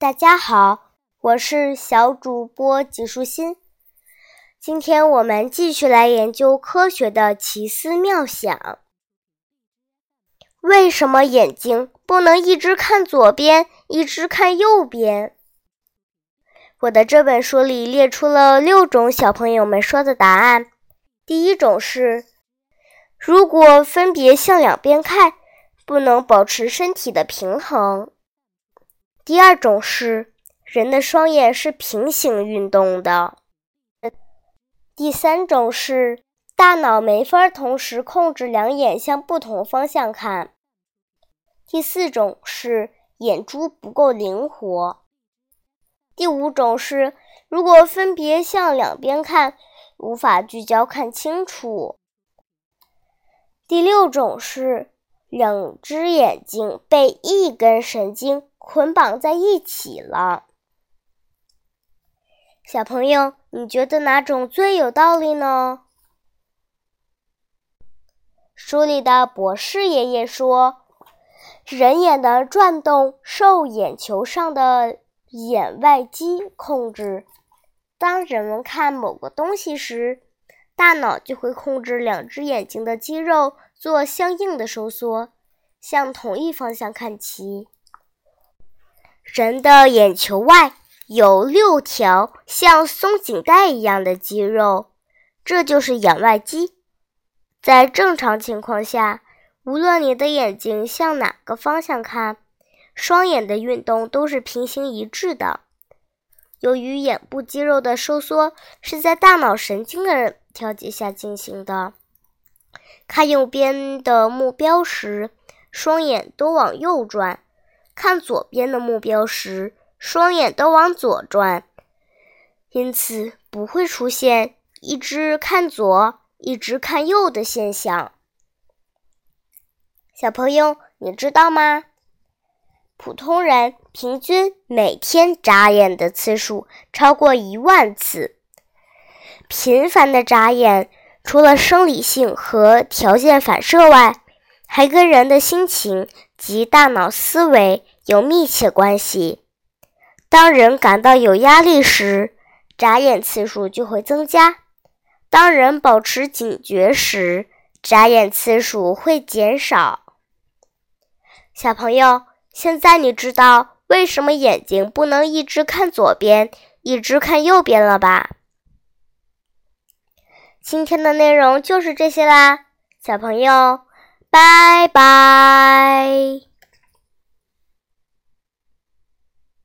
大家好，我是小主播纪舒心。今天我们继续来研究科学的奇思妙想。为什么眼睛不能一直看左边，一直看右边？我的这本书里列出了六种小朋友们说的答案。第一种是，如果分别向两边看，不能保持身体的平衡。第二种是，人的双眼是平行运动的。第三种是，大脑没法同时控制两眼向不同方向看。第四种是，眼珠不够灵活。第五种是，如果分别向两边看，无法聚焦看清楚。第六种是，两只眼睛被一根神经捆绑在一起了。小朋友，你觉得哪种最有道理呢？书里的博士爷爷说，人眼的转动受眼球上的。眼外肌控制。当人们看某个东西时，大脑就会控制两只眼睛的肌肉做相应的收缩，向同一方向看齐。人的眼球外有六条像松紧带一样的肌肉，这就是眼外肌。在正常情况下，无论你的眼睛向哪个方向看。双眼的运动都是平行一致的。由于眼部肌肉的收缩是在大脑神经的调节下进行的，看右边的目标时，双眼都往右转；看左边的目标时，双眼都往左转。因此，不会出现一只看左、一只看右的现象。小朋友，你知道吗？普通人平均每天眨眼的次数超过一万次。频繁的眨眼，除了生理性和条件反射外，还跟人的心情及大脑思维有密切关系。当人感到有压力时，眨眼次数就会增加；当人保持警觉时，眨眼次数会减少。小朋友。现在你知道为什么眼睛不能一直看左边，一直看右边了吧？今天的内容就是这些啦，小朋友，拜拜。